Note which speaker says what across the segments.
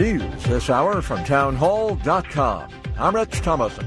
Speaker 1: news this hour from townhall.com. I'm Rich Thomason.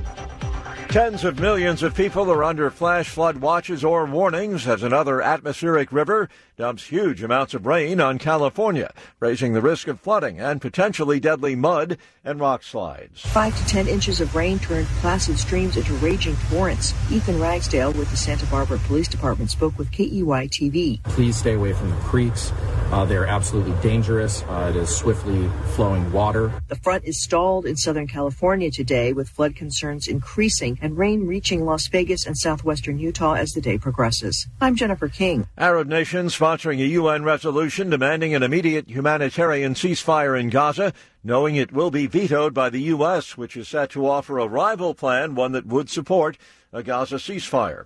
Speaker 1: Tens of millions of people are under flash flood watches or warnings as another atmospheric river dumps huge amounts of rain on California, raising the risk of flooding and potentially deadly mud and rock slides.
Speaker 2: Five to ten inches of rain turned placid streams into raging torrents. Ethan Ragsdale with the Santa Barbara Police Department spoke with KEY TV.
Speaker 3: Please stay away from the creeks. Uh, they're absolutely dangerous. Uh, it is swiftly flowing water.
Speaker 2: The front is stalled in Southern California today, with flood concerns increasing and rain reaching Las Vegas and southwestern Utah as the day progresses. I'm Jennifer King.
Speaker 1: Arab nations sponsoring a UN resolution demanding an immediate humanitarian ceasefire in Gaza, knowing it will be vetoed by the U.S., which is set to offer a rival plan, one that would support a Gaza ceasefire.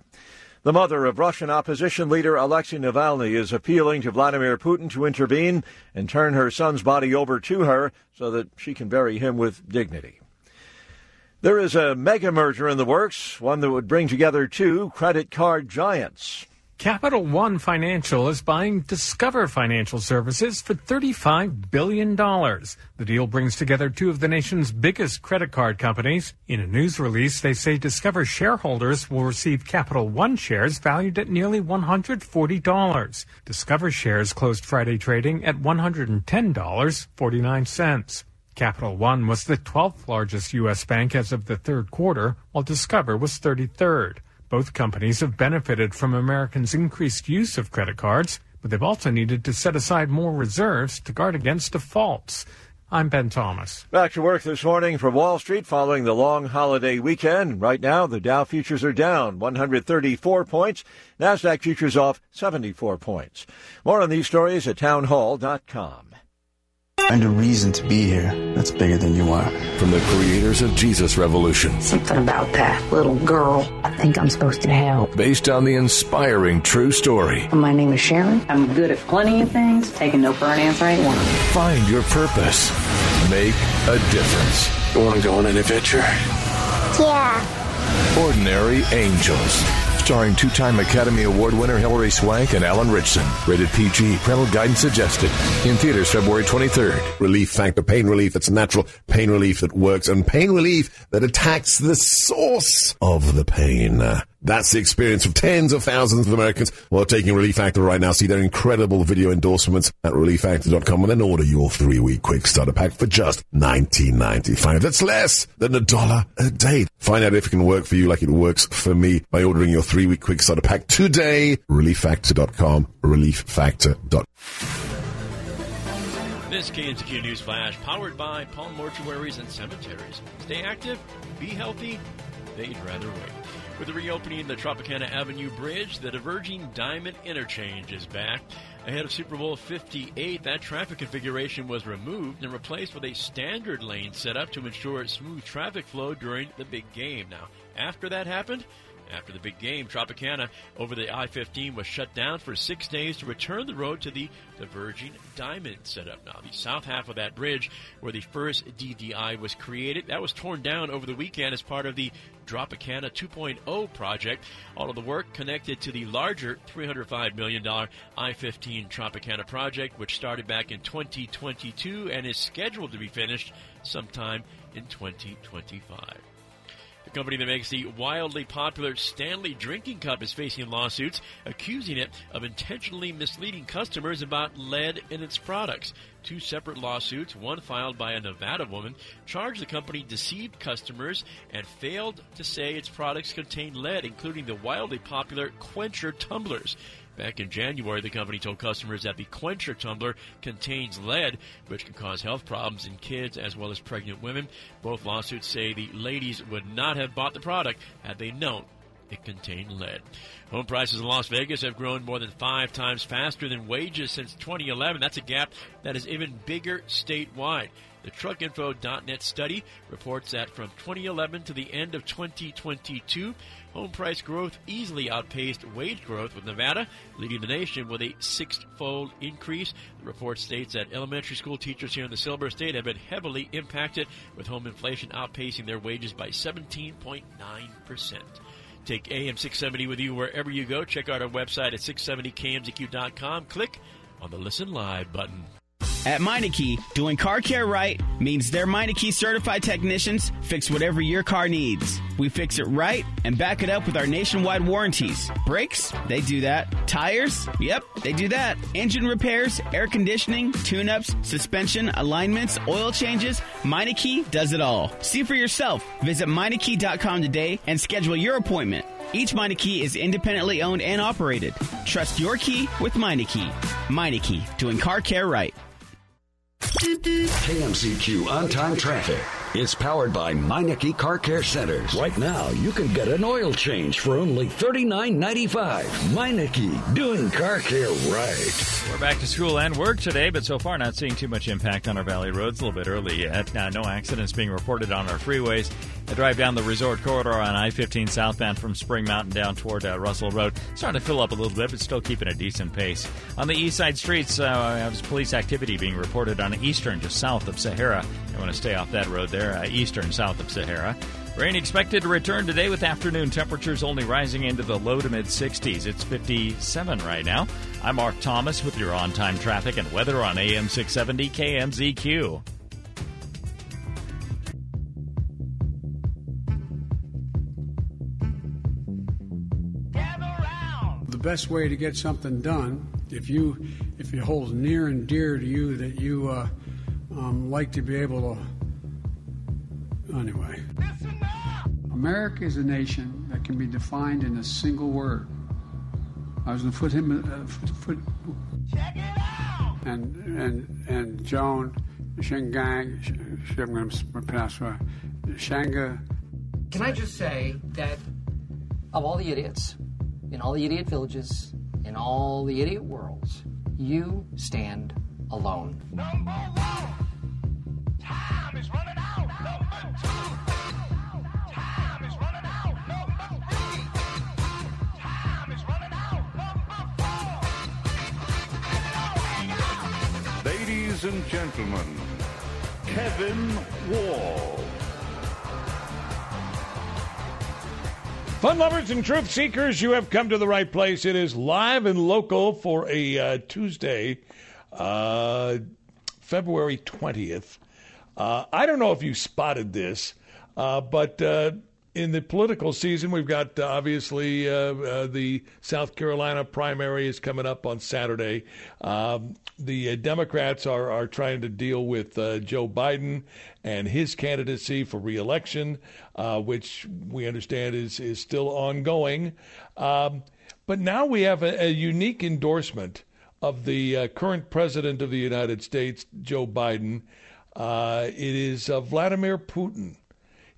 Speaker 1: The mother of Russian opposition leader Alexei Navalny is appealing to Vladimir Putin to intervene and turn her son's body over to her so that she can bury him with dignity. There is a mega merger in the works, one that would bring together two credit card giants.
Speaker 4: Capital One Financial is buying Discover Financial Services for $35 billion. The deal brings together two of the nation's biggest credit card companies. In a news release, they say Discover shareholders will receive Capital One shares valued at nearly $140. Discover shares closed Friday trading at $110.49. Capital One was the 12th largest U.S. bank as of the third quarter, while Discover was 33rd. Both companies have benefited from Americans' increased use of credit cards, but they've also needed to set aside more reserves to guard against defaults. I'm Ben Thomas.
Speaker 1: Back to work this morning from Wall Street following the long holiday weekend. Right now, the Dow futures are down 134 points. NASDAQ futures off 74 points. More on these stories at townhall.com.
Speaker 5: Find a reason to be here that's bigger than you are.
Speaker 6: From the creators of Jesus Revolution.
Speaker 7: Something about that little girl. I think I'm supposed to help.
Speaker 6: Based on the inspiring true story.
Speaker 7: My name is Sharon. I'm good at plenty of things. Taking no for an answer ain't one.
Speaker 6: Find your purpose. Make a difference.
Speaker 8: You want to go on an adventure?
Speaker 9: Yeah.
Speaker 6: Ordinary Angels starring two-time Academy Award winner Hilary Swank and Alan Ritchson. Rated PG. Parental guidance suggested. In theaters February 23rd.
Speaker 10: Relief Factor. Pain relief that's natural. Pain relief that works. And pain relief that attacks the source of the pain. That's the experience of tens of thousands of Americans who are taking Relief Factor right now. See their incredible video endorsements at relieffactor.com and then order your three-week quick starter pack for just $19.95. That's less than a dollar a day. Find out if it can work for you like it works for me by ordering your three-week quick starter pack today. relieffactor.com, relieffactor.com.
Speaker 11: This KMZQ News Flash, powered by Palm Mortuaries and Cemeteries. Stay active, be healthy, they'd rather wait. With the reopening of the Tropicana Avenue Bridge, the diverging Diamond Interchange is back. Ahead of Super Bowl 58, that traffic configuration was removed and replaced with a standard lane setup to ensure smooth traffic flow during the big game. Now, after that happened, after the big game, Tropicana over the I 15 was shut down for six days to return the road to the diverging diamond setup. Now, the south half of that bridge, where the first DDI was created, that was torn down over the weekend as part of the Tropicana 2.0 project. All of the work connected to the larger $305 million I 15 Tropicana project, which started back in 2022 and is scheduled to be finished sometime in 2025. The company that makes the wildly popular Stanley Drinking Cup is facing lawsuits accusing it of intentionally misleading customers about lead in its products. Two separate lawsuits, one filed by a Nevada woman, charged the company deceived customers and failed to say its products contain lead, including the wildly popular Quencher tumblers. Back in January, the company told customers that the Quencher tumbler contains lead, which can cause health problems in kids as well as pregnant women. Both lawsuits say the ladies would not have bought the product had they known it contained lead. Home prices in Las Vegas have grown more than five times faster than wages since 2011. That's a gap that is even bigger statewide. The truckinfo.net study reports that from 2011 to the end of 2022, home price growth easily outpaced wage growth, with Nevada leading the nation with a six-fold increase. The report states that elementary school teachers here in the Silver State have been heavily impacted, with home inflation outpacing their wages by 17.9 percent. Take AM 670 with you wherever you go. Check out our website at 670kmzq.com. Click on the Listen Live button.
Speaker 8: At Meineke, doing car care right means their Meineke certified technicians fix whatever your car needs. We fix it right and back it up with our nationwide warranties. Brakes? They do that. Tires? Yep, they do that. Engine repairs, air conditioning, tune-ups, suspension, alignments, oil changes. Meineke does it all. See for yourself. Visit Meineke.com today and schedule your appointment. Each Meineke is independently owned and operated. Trust your key with Meineke. Meineke, doing car care right.
Speaker 9: KMZQ on time traffic. It's powered by Meineke Car Care Centers. Right now, you can get an oil change for only $39.95. Meineke, doing car care right.
Speaker 12: We're back to school and work today, but so far not seeing too much impact on our valley roads. A little bit early yet. Uh, no accidents being reported on our freeways. I drive down the resort corridor on I 15 southbound from Spring Mountain down toward uh, Russell Road. Starting to fill up a little bit, but still keeping a decent pace. On the east side streets, uh, there's police activity being reported on Eastern, just south of Sahara. I want to stay off that road there, uh, eastern, south of Sahara. Rain expected to return today with afternoon temperatures only rising into the low to mid 60s. It's 57 right now. I'm Mark Thomas with your on time traffic and weather on AM 670 KMZQ.
Speaker 13: Best way to get something done, if you if it holds near and dear to you that you uh, um, like to be able to. Anyway. America is a nation that can be defined in a single word. I was going to put him. Uh, foot, foot, and and and Joan Shingang. I'm going to pronounce right. Shanga.
Speaker 14: Can I just say that of all the idiots in all the idiot villages in all the idiot worlds, you stand alone. Number one. Time is running out, no mention. Time is running out, no mental. Time is running out no.
Speaker 15: Ladies and gentlemen, Kevin Wall.
Speaker 16: Fun lovers and truth seekers, you have come to the right place. It is live and local for a uh, Tuesday, uh, February 20th. Uh, I don't know if you spotted this, uh, but uh, in the political season, we've got uh, obviously uh, uh, the South Carolina primary is coming up on Saturday. Um, the uh, Democrats are, are trying to deal with uh, Joe Biden and his candidacy for reelection, uh, which we understand is, is still ongoing. Um, but now we have a, a unique endorsement of the current president of the United States, Joe Biden. it is Vladimir Putin.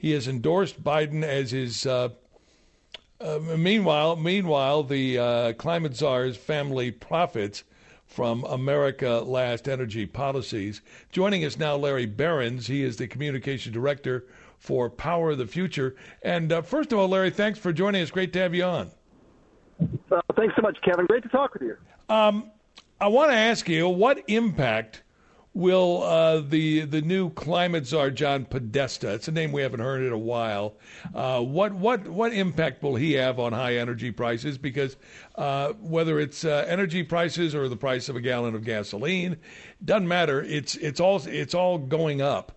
Speaker 16: He has endorsed Biden as his. Uh, uh, meanwhile, meanwhile, the uh, climate czar's family profits from America Last Energy Policies. Joining us now, Larry Behrens. He is the communication director for Power of the Future. And uh, first of all, Larry, thanks for joining us. Great to have you on.
Speaker 17: Uh, thanks so much, Kevin. Great to talk with you.
Speaker 16: Um, I want to ask you what impact will uh, the the new climate czar John Podesta? It's a name we haven't heard in a while. Uh, what what what impact will he have on high energy prices? Because uh, whether it's uh, energy prices or the price of a gallon of gasoline, doesn't matter. It's it's all it's all going up.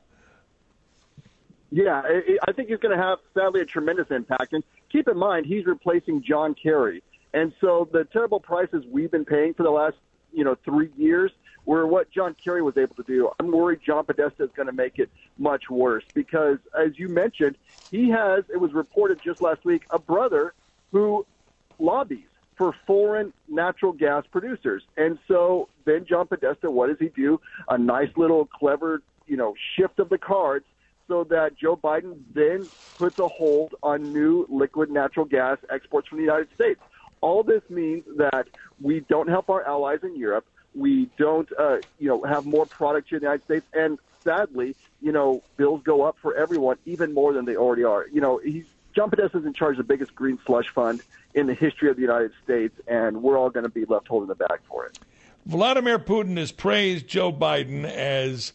Speaker 17: Yeah, I think he's going to have sadly a tremendous impact. And keep in mind, he's replacing John Kerry. And so the terrible prices we've been paying for the last, you know, three years where what John Kerry was able to do, I'm worried John Podesta is going to make it much worse because, as you mentioned, he has, it was reported just last week, a brother who lobbies for foreign natural gas producers. And so then John Podesta, what does he do? A nice little clever, you know, shift of the cards so that Joe Biden then puts a hold on new liquid natural gas exports from the United States. All this means that we don't help our allies in Europe we don't, uh, you know, have more product here in the United States, and sadly, you know, bills go up for everyone even more than they already are. You know, he's John is in charge of the biggest green slush fund in the history of the United States, and we're all going to be left holding the bag for it.
Speaker 16: Vladimir Putin has praised Joe Biden as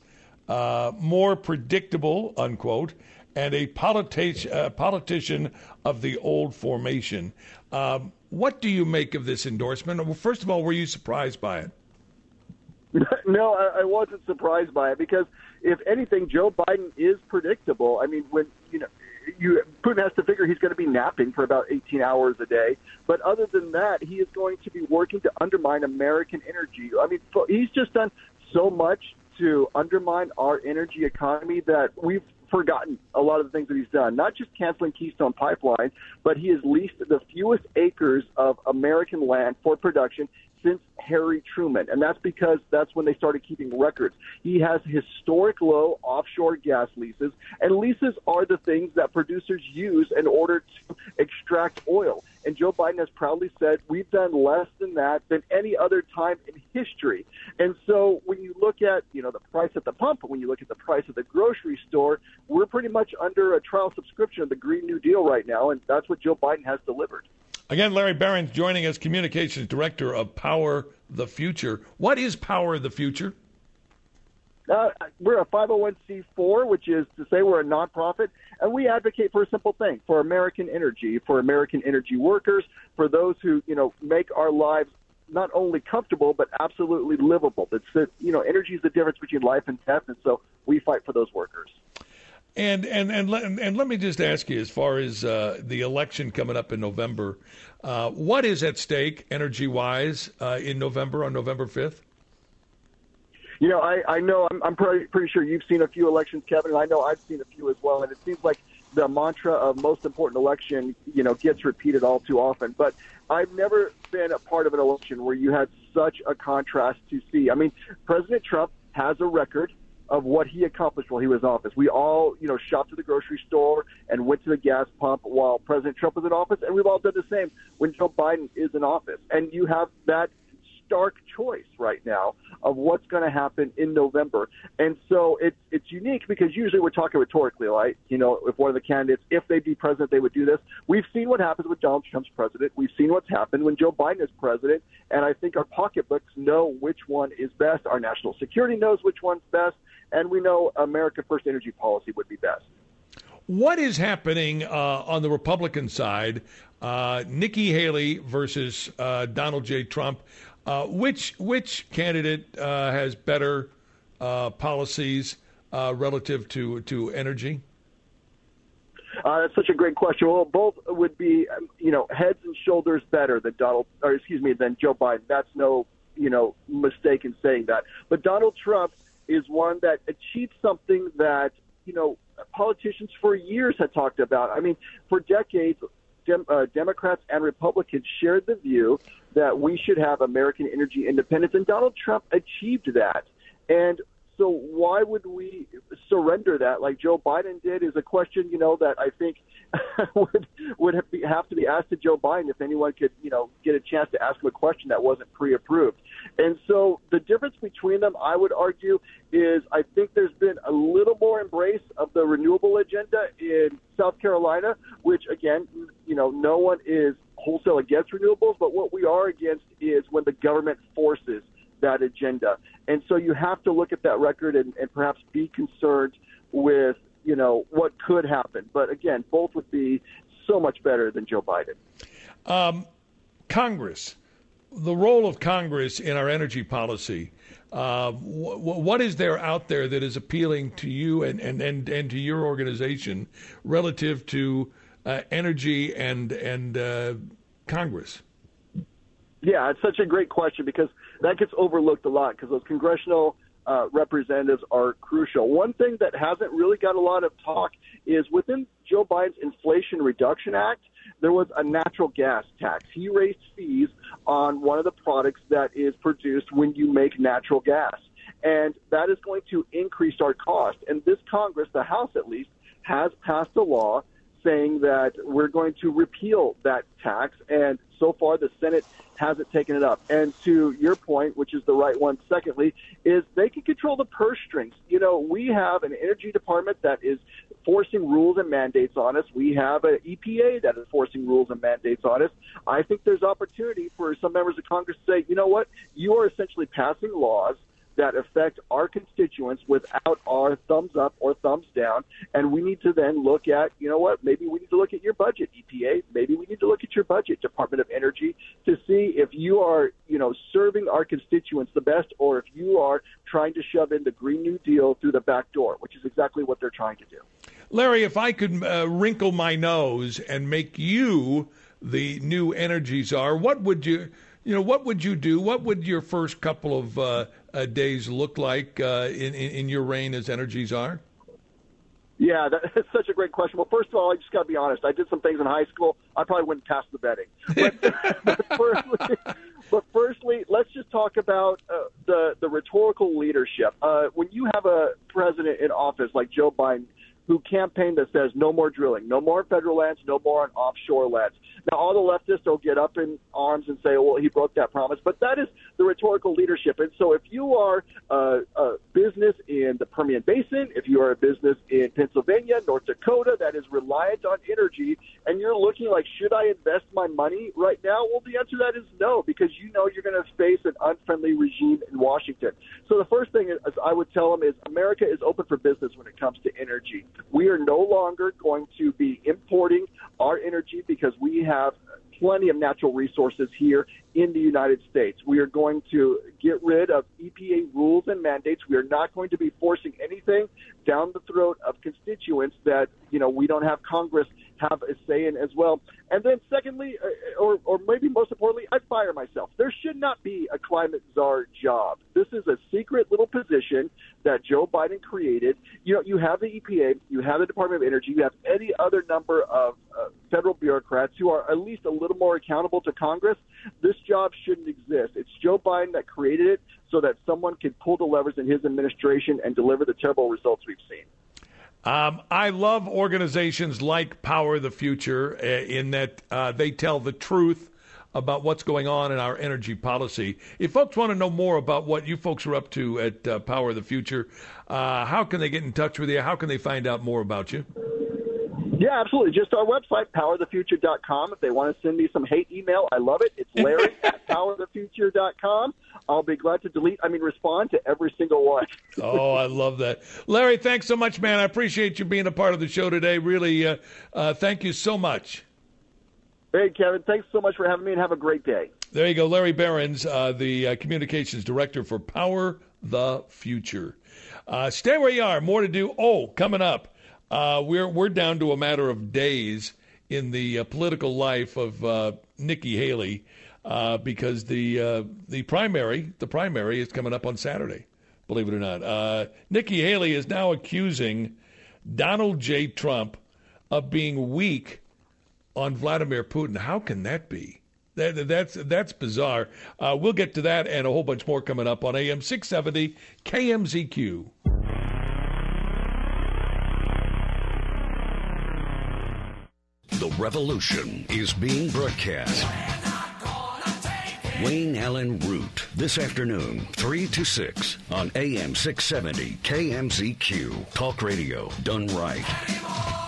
Speaker 16: uh, more predictable, unquote, and a politi- uh, politician of the old formation. Um, what do you make of this endorsement? Well, first of all, were you surprised by it?
Speaker 17: no, I, I wasn't surprised by it because if anything, Joe Biden is predictable. I mean, when you know, you Putin has to figure he's going to be napping for about 18 hours a day. But other than that, he is going to be working to undermine American energy. I mean, he's just done so much to undermine our energy economy that we've forgotten a lot of the things that he's done. Not just canceling Keystone Pipeline, but he has leased the fewest acres of American land for production since Harry Truman. And that's because that's when they started keeping records. He has historic low offshore gas leases, and leases are the things that producers use in order to extract oil. And Joe Biden has proudly said, we've done less than that than any other time in history. And so when you look at, you know, the price at the pump, when you look at the price at the grocery store, we're pretty much under a trial subscription of the Green New Deal right now, and that's what Joe Biden has delivered.
Speaker 16: Again, Larry Behrens joining us, Communications Director of Power the Future. What is Power the Future?
Speaker 17: Uh, we're a 501c4, which is to say we're a nonprofit, and we advocate for a simple thing: for American energy, for American energy workers, for those who you know make our lives not only comfortable but absolutely livable. That's you know, energy is the difference between life and death, and so we fight for those workers.
Speaker 16: And and and let, and let me just ask you, as far as uh, the election coming up in November, uh, what is at stake energy wise uh, in November on November fifth?
Speaker 17: You know, I, I know I'm, I'm pretty, pretty sure you've seen a few elections, Kevin, and I know I've seen a few as well. And it seems like the mantra of most important election, you know, gets repeated all too often. But I've never been a part of an election where you had such a contrast to see. I mean, President Trump has a record of what he accomplished while he was in office. We all, you know, shopped at the grocery store and went to the gas pump while President Trump was in office, and we've all done the same when Joe Biden is in office. And you have that stark choice right now of what's going to happen in November. And so it's it's unique because usually we're talking rhetorically, right? You know, if one of the candidates, if they'd be president, they would do this. We've seen what happens when Donald Trump's president. We've seen what's happened when Joe Biden is president. And I think our pocketbooks know which one is best. Our national security knows which one's best and we know America First energy policy would be best.
Speaker 16: What is happening uh, on the Republican side? Uh, Nikki Haley versus uh, Donald J. Trump. Uh, which which candidate uh, has better uh, policies relative to to energy?
Speaker 17: that's such a great question. Well, both would be, um, you know, heads and shoulders better than Donald, or excuse me, than Joe Biden. That's no, you know, mistake in saying that. But Donald Trump is one that achieved something that you know politicians for years had talked about. I mean, for decades, Dem- uh, Democrats and Republicans shared the view that we should have American energy independence, and Donald Trump achieved that. And so, why would we surrender that like Joe Biden did? Is a question you know that I think would would have, be, have to be asked to Joe Biden if anyone could you know get a chance to ask him a question that wasn't pre-approved. And so the difference between them, I would argue, is I think there's been a little more embrace of the renewable agenda in South Carolina, which again, you know, no one is wholesale against renewables, but what we are against is when the government forces that agenda. And so you have to look at that record and, and perhaps be concerned with, you know, what could happen. But again, both would be so much better than Joe Biden.
Speaker 16: Um, Congress the role of Congress in our energy policy. Uh, wh- what is there out there that is appealing to you and, and, and, and to your organization relative to uh, energy and and uh, Congress?
Speaker 17: Yeah, it's such a great question because that gets overlooked a lot because those congressional uh, representatives are crucial. One thing that hasn't really got a lot of talk is within Joe Biden's Inflation Reduction Act there was a natural gas tax. He raised fees on one of the products that is produced when you make natural gas. And that is going to increase our cost. And this Congress, the House at least, has passed a law saying that we're going to repeal that tax. And so far, the Senate hasn't taken it up. And to your point, which is the right one, secondly, is they can control the purse strings. You know, we have an energy department that is forcing rules and mandates on us. We have an EPA that is forcing rules and mandates on us. I think there's opportunity for some members of Congress to say, you know what, you are essentially passing laws that affect our constituents without our thumbs up or thumbs down. And we need to then look at, you know what, maybe we need to look at your budget, EPA. Maybe we need to look at your budget, Department of Energy, to see if you are, you know, serving our constituents the best or if you are trying to shove in the Green New Deal through the back door, which is exactly what they're trying to do.
Speaker 16: Larry, if I could uh, wrinkle my nose and make you the new energy czar, what would you, you know, what would you do? What would your first couple of uh, uh, days look like uh, in, in, in your reign as energy czar?
Speaker 17: Yeah, that's such a great question. Well, first of all, I just got to be honest. I did some things in high school. I probably wouldn't pass the vetting. But, but, firstly, but firstly, let's just talk about uh, the the rhetorical leadership. Uh, when you have a president in office like Joe Biden, who campaigned that says no more drilling, no more federal lands, no more on offshore lands. Now, all the leftists will get up in arms and say, well, he broke that promise, but that is the rhetorical leadership. And so if you are a, a business in the Permian Basin, if you are a business in Pennsylvania, North Dakota that is reliant on energy, and you're looking like, should I invest my money right now? Well, the answer to that is no, because you know you're going to face an unfriendly regime in Washington. So the first thing is, I would tell them is America is open for business when it comes to energy. We are no longer going to be importing our energy because we have plenty of natural resources here in the United States. We are going to get rid of EPA rules and mandates. We are not going to be forcing anything down the throat of constituents that, you know, we don't have Congress have a say in as well. And then, secondly, uh, or, or maybe most importantly, I fire myself. There should not be a climate czar job. This is a secret little position that Joe Biden created. You know, you have the EPA, you have the Department of Energy, you have any other number of uh, federal bureaucrats who are at least a little more accountable to Congress. This job shouldn't exist. It's Joe Biden that created it so that someone can pull the levers in his administration and deliver the terrible results we've seen.
Speaker 16: Um, I love organizations like Power the Future uh, in that uh, they tell the truth about what's going on in our energy policy. If folks want to know more about what you folks are up to at uh, Power of the Future, uh, how can they get in touch with you? How can they find out more about you?
Speaker 17: Yeah, absolutely. Just our website, powerthefuture.com. If they want to send me some hate email, I love it. It's Larry at powerthefuture.com. I'll be glad to delete, I mean, respond to every single one.
Speaker 16: oh, I love that. Larry, thanks so much, man. I appreciate you being a part of the show today. Really, uh, uh, thank you so much.
Speaker 17: Hey, Kevin, thanks so much for having me and have a great day.
Speaker 16: There you go. Larry Behrens, uh, the uh, communications director for Power the Future. Uh, stay where you are. More to do. Oh, coming up. Uh, we're we're down to a matter of days in the uh, political life of uh, Nikki Haley because the the primary the primary is coming up on Saturday. Believe it or not, Nikki Haley is now accusing Donald J. Trump of being weak on Vladimir Putin. How can that be? That, that's that's bizarre. Uh, we'll get to that and a whole bunch more coming up on AM 670 KMZQ.
Speaker 9: The revolution is being broadcast. Wayne Allyn Root, this afternoon, 3 to 6 on AM 670 KMZQ. Talk radio done right.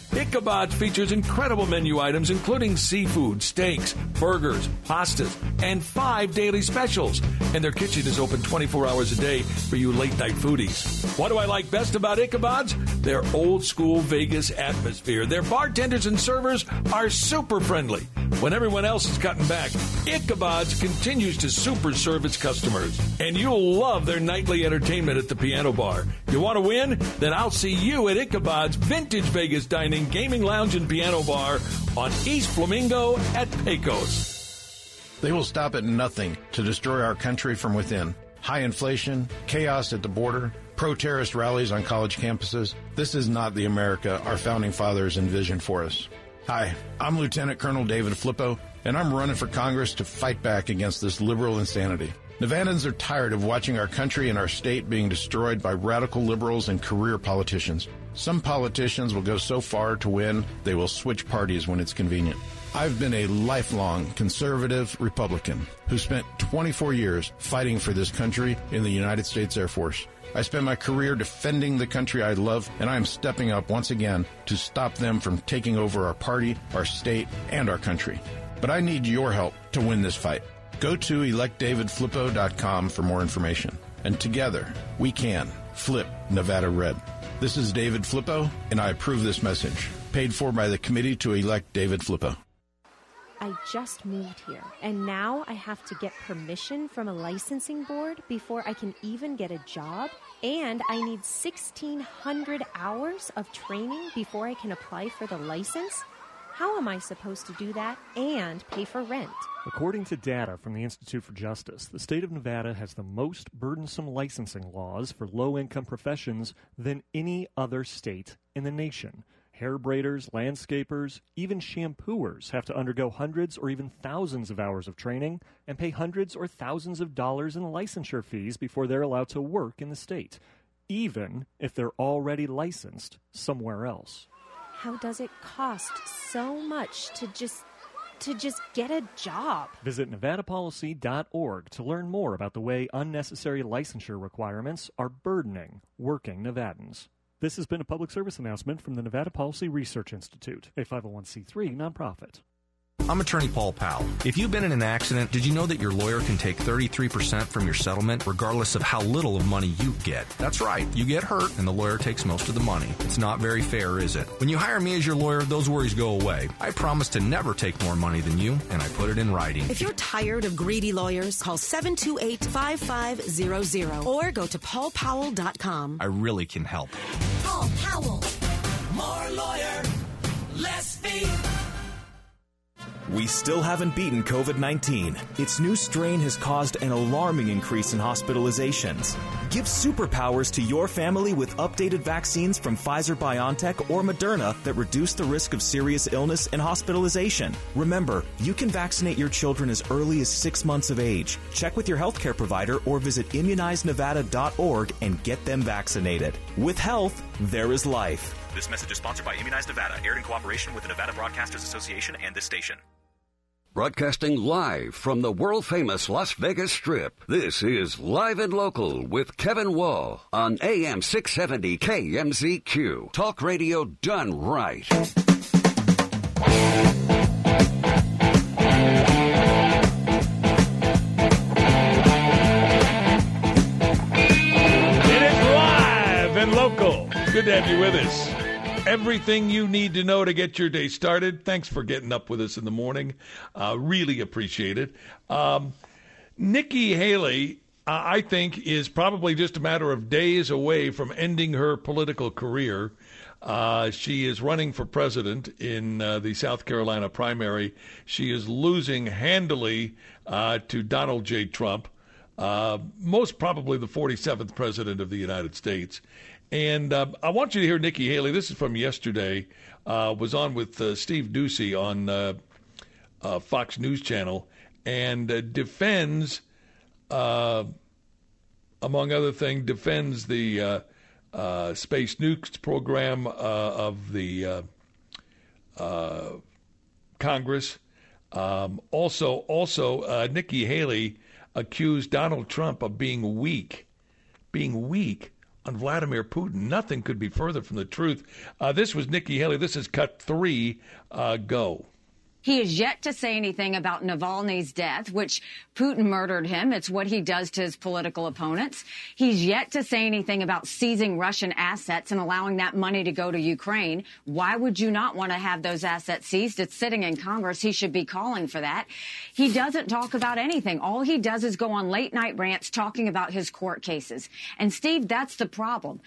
Speaker 18: Ichabod features incredible menu items including seafood, steaks, burgers, pastas, and five daily specials. And their kitchen is open 24 hours a day for you late night foodies. What do I like best about Ichabod's? Their old school Vegas atmosphere. Their bartenders and servers are super friendly. When everyone else is cutting back, Ichabod's continues to super serve its customers. And you'll love their nightly entertainment at the piano bar. You want to win? Then I'll see you at Ichabod's Vintage Vegas Dining Gaming Lounge and Piano Bar on East Flamingo at Pecos.
Speaker 19: They will stop at nothing to destroy our country from within. High inflation, chaos at the border, pro terrorist rallies on college campuses. This is not the America our founding fathers envisioned for us. Hi, I'm Lieutenant Colonel David Flippo, and I'm running for Congress to fight back against this liberal insanity. Nevadans are tired of watching our country and our state being destroyed by radical liberals and career politicians. Some politicians will go so far to win, they will switch parties when it's convenient. I've been a lifelong conservative Republican who spent 24 years fighting for this country in the United States Air Force. I spent my career defending the country I love, and I am stepping up once again to stop them from taking over our party, our state, and our country. But I need your help to win this fight. Go to electdavidflippo.com for more information. And together, we can flip Nevada red. This is David Flippo, and I approve this message. Paid for by the committee to elect David Flippo.
Speaker 20: I just moved here, and now I have to get permission from a licensing board before I can even get a job. And I need 1,600 hours of training before I can apply for the license. How am I supposed to do that and pay for rent?
Speaker 21: According to data from the Institute for Justice, the state of Nevada has the most burdensome licensing laws for low income professions than any other state in the nation. Hair braiders, landscapers, even shampooers have to undergo hundreds or even thousands of hours of training and pay hundreds or thousands of dollars in licensure fees before they're allowed to work in the state, even if they're already licensed somewhere else.
Speaker 20: How does it cost so much to just to just get a job?
Speaker 21: Visit nevadapolicy.org to learn more about the way unnecessary licensure requirements are burdening working Nevadans. This has been a public service announcement from the Nevada Policy Research Institute, a 501c3 nonprofit.
Speaker 22: I'm attorney Paul Powell. If you've been in an accident, did you know that your lawyer can take 33% from your settlement regardless of how little of money you get? That's right. You get hurt and the lawyer takes most of the money. It's not very fair, is it? When you hire me as your lawyer, those worries go away. I promise to never take more money than you and I put it in writing.
Speaker 23: If you're tired of greedy lawyers, call 728-5500 or go to paulpowell.com.
Speaker 22: I really can help.
Speaker 24: Paul Powell. More lawyer,
Speaker 25: We still haven't beaten COVID 19. Its new strain has caused an alarming increase in hospitalizations. Give superpowers to your family with updated vaccines from Pfizer BioNTech or Moderna that reduce the risk of serious illness and hospitalization. Remember, you can vaccinate your children as early as six months of age. Check with your healthcare provider or visit immunizenevada.org and get them vaccinated. With health, there is life.
Speaker 26: This message is sponsored by Immunize Nevada, aired in cooperation with the Nevada Broadcasters Association and this station.
Speaker 9: Broadcasting live from the world famous Las Vegas Strip. This is Live and Local with Kevin Wall on AM 670 KMZQ. Talk radio done right.
Speaker 16: It is live and local. Good to have you with us. Everything you need to know to get your day started. Thanks for getting up with us in the morning. Uh, really appreciate it. Um, Nikki Haley, uh, I think, is probably just a matter of days away from ending her political career. Uh, she is running for president in uh, the South Carolina primary. She is losing handily uh, to Donald J. Trump, uh, most probably the 47th president of the United States. And uh, I want you to hear Nikki Haley. This is from yesterday. Uh, was on with uh, Steve Doocy on uh, uh, Fox News Channel and uh, defends, among other things, defends the space nukes program of the Congress. Um, also, also, Nikki Haley accused Donald Trump of being weak, being weak on Vladimir Putin. Nothing could be further from the truth. Uh, this was Nikki Haley. This is cut three. Uh, go.
Speaker 27: He has yet to say anything about Navalny's death, which Putin murdered him. It's what he does to his political opponents. He's yet to say anything about seizing Russian assets and allowing that money to go to Ukraine. Why would you not want to have those assets seized? It's sitting in Congress. He should be calling for that. He doesn't talk about anything. All he does is go on late night rants talking about his court cases. And Steve, that's the problem.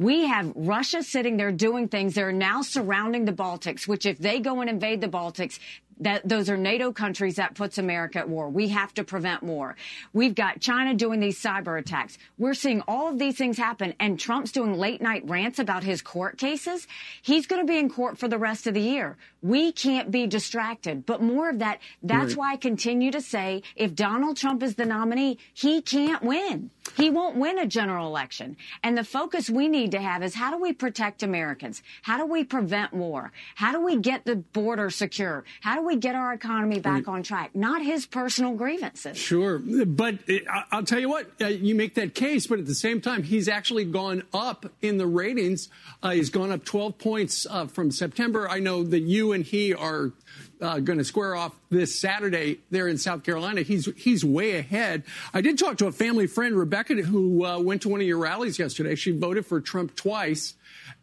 Speaker 27: We have Russia sitting there doing things. They're now surrounding the Baltics, which if they go and invade the Baltics, That those are NATO countries that puts America at war. We have to prevent war. We've got China doing these cyber attacks. We're seeing all of these things happen, and Trump's doing late night rants about his court cases. He's going to be in court for the rest of the year. We can't be distracted. But more of that. That's
Speaker 28: Right.
Speaker 27: why I continue to say if Donald Trump is the nominee, he can't win. He won't win a general election. And the focus we need to have is how do we protect Americans? How do we prevent war? How do we get the border secure? How do we get our economy back on track? Not his personal grievances.
Speaker 29: Sure, but uh, I'll tell you what, uh, you make that case, but at the same time, he's actually gone up in the ratings. Uh, he's gone up 12 points uh, from September. I know that you and he are uh, going to square off this Saturday there in South Carolina. He's he's way ahead. I did talk to a family friend, Rebecca, who uh, went to one of your rallies yesterday. She voted for Trump twice.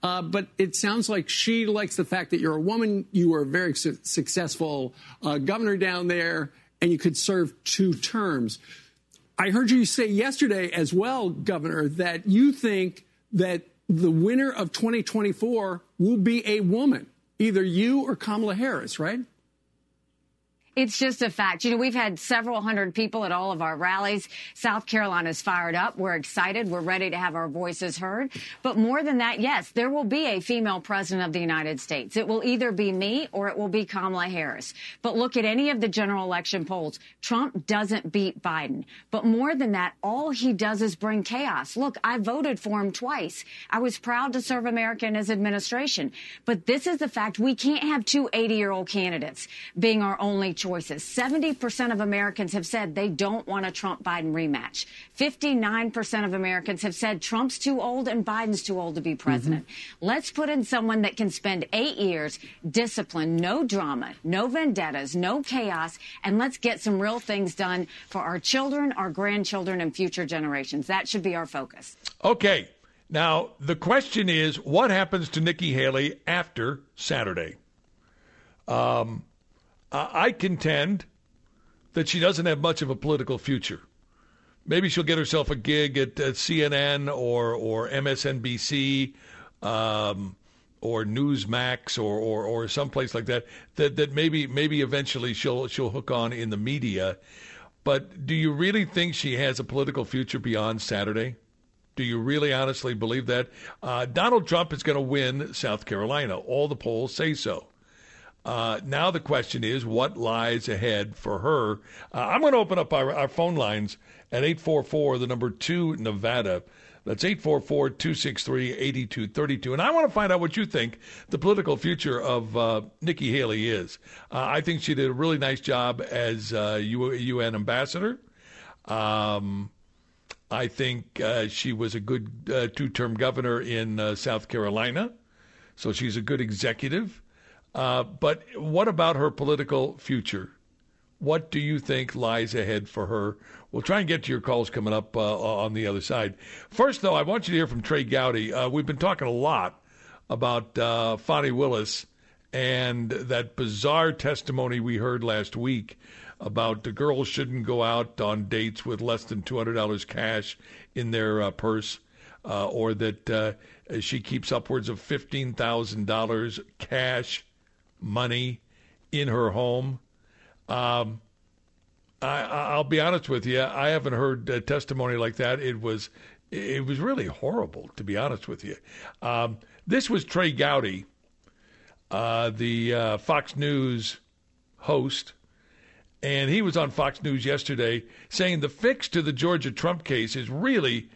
Speaker 29: Uh, but it sounds like she likes the fact that you're a woman, you were a very su- successful uh, governor down there, and you could serve two terms. I heard you say yesterday as well, Governor, that you think that the winner of 2024 will be a woman, either you or Kamala Harris, right?
Speaker 27: It's just a fact. You know, we've had several hundred people at all of our rallies. South Carolina's fired up. We're excited. We're ready to have our voices heard. But more than that, yes, there will be a female president of the United States. It will either be me or it will be Kamala Harris. But look at any of the general election polls. Trump doesn't beat Biden. But more than that, all he does is bring chaos. Look, I voted for him twice. I was proud to serve America in his administration. But this is the fact. We can't have two 80 year old candidates being our only choices. 70% of Americans have said they don't want a Trump Biden rematch. 59% of Americans have said Trump's too old and Biden's too old to be president. Let's put in someone that can spend eight years disciplined, no drama, no vendettas, no chaos, and let's get some real things done for our children, our grandchildren, and future generations. That should be our focus.
Speaker 16: Okay. Now, the question is what happens to Nikki Haley after Saturday? Um, I contend that she doesn't have much of a political future. Maybe she'll get herself a gig at, at CNN or, or MSNBC um, or Newsmax or, or, or someplace like that, that. That maybe maybe eventually she'll she'll hook on in the media. But do you really think she has a political future beyond Saturday? Do you really honestly believe that? Uh, Donald Trump is going to win South Carolina. All the polls say so. Uh, now the question is, what lies ahead for her? Uh, I'm going to open up our, our phone lines at 844, the number 2 Nevada. That's 844 263 8232. And I want to find out what you think the political future of uh, Nikki Haley is. Uh, I think she did a really nice job as uh, UN ambassador. Um, I think uh, she was a good uh, two term governor in uh, South Carolina. So she's a good executive. Uh, but what about her political future? What do you think lies ahead for her? We'll try and get to your calls coming up uh, on the other side. First, though, I want you to hear from Trey Gowdy. Uh, we've been talking a lot about uh, Fani Willis and that bizarre testimony we heard last week about the girls shouldn't go out on dates with less than $200 cash in their uh, purse, uh, or that uh, she keeps upwards of $15,000 cash money in her home. Um, I, I'll be honest with you. I haven't heard a testimony like that. It was, it was really horrible, to be honest with you. Um, this was Trey Gowdy, uh, the uh, Fox News host, and he was on Fox News yesterday saying the fix to the Georgia Trump case is really,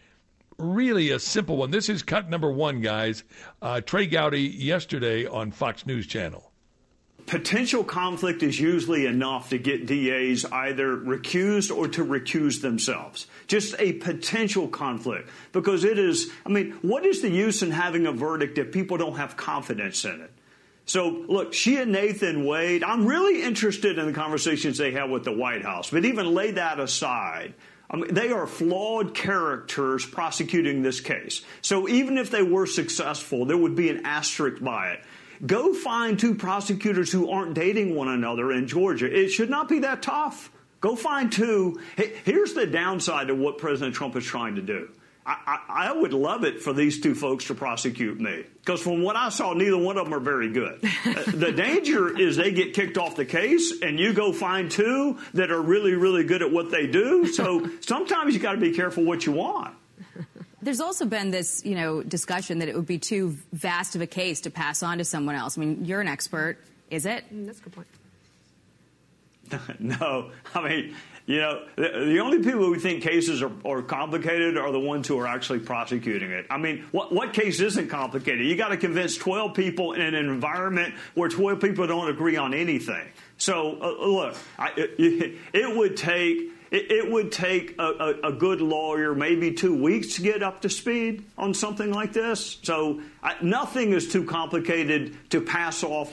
Speaker 16: really a simple one. This is cut number one, guys. Uh, Trey Gowdy yesterday on Fox News Channel.
Speaker 30: Potential conflict is usually enough to get DAs either recused or to recuse themselves. Just a potential conflict. Because it is, I mean, what is the use in having a verdict if people don't have confidence in it? So, look, she and Nathan Wade, I'm really interested in the conversations they have with the White House, but even lay that aside. I mean, they are flawed characters prosecuting this case. So even if they were successful, there would be an asterisk by it. Go find two prosecutors who aren't dating one another in Georgia. It should not be that tough. Go find two. Here's the downside of what President Trump is trying to do. I, I, I would love it for these two folks to prosecute me because from what I saw, neither one of them are very good. Uh, the danger is they get kicked off the case, and you go find two that are really, really good at what they do. So sometimes you got to be careful what you want.
Speaker 28: There's also been this, you know, discussion that it would be too vast of a case to pass on to someone else. I mean, you're an expert. Is it?
Speaker 31: That's a good point.
Speaker 30: no, I mean, you know, the, the only people who think cases are, are complicated are the ones who are actually prosecuting it. I mean, what, what case isn't complicated? You got to convince 12 people in an environment where 12 people don't agree on anything. So, uh, look, I, it, it would take it, it would take a, a, a, good lawyer maybe two weeks to get up to speed on something like this. So I, nothing is too complicated to pass off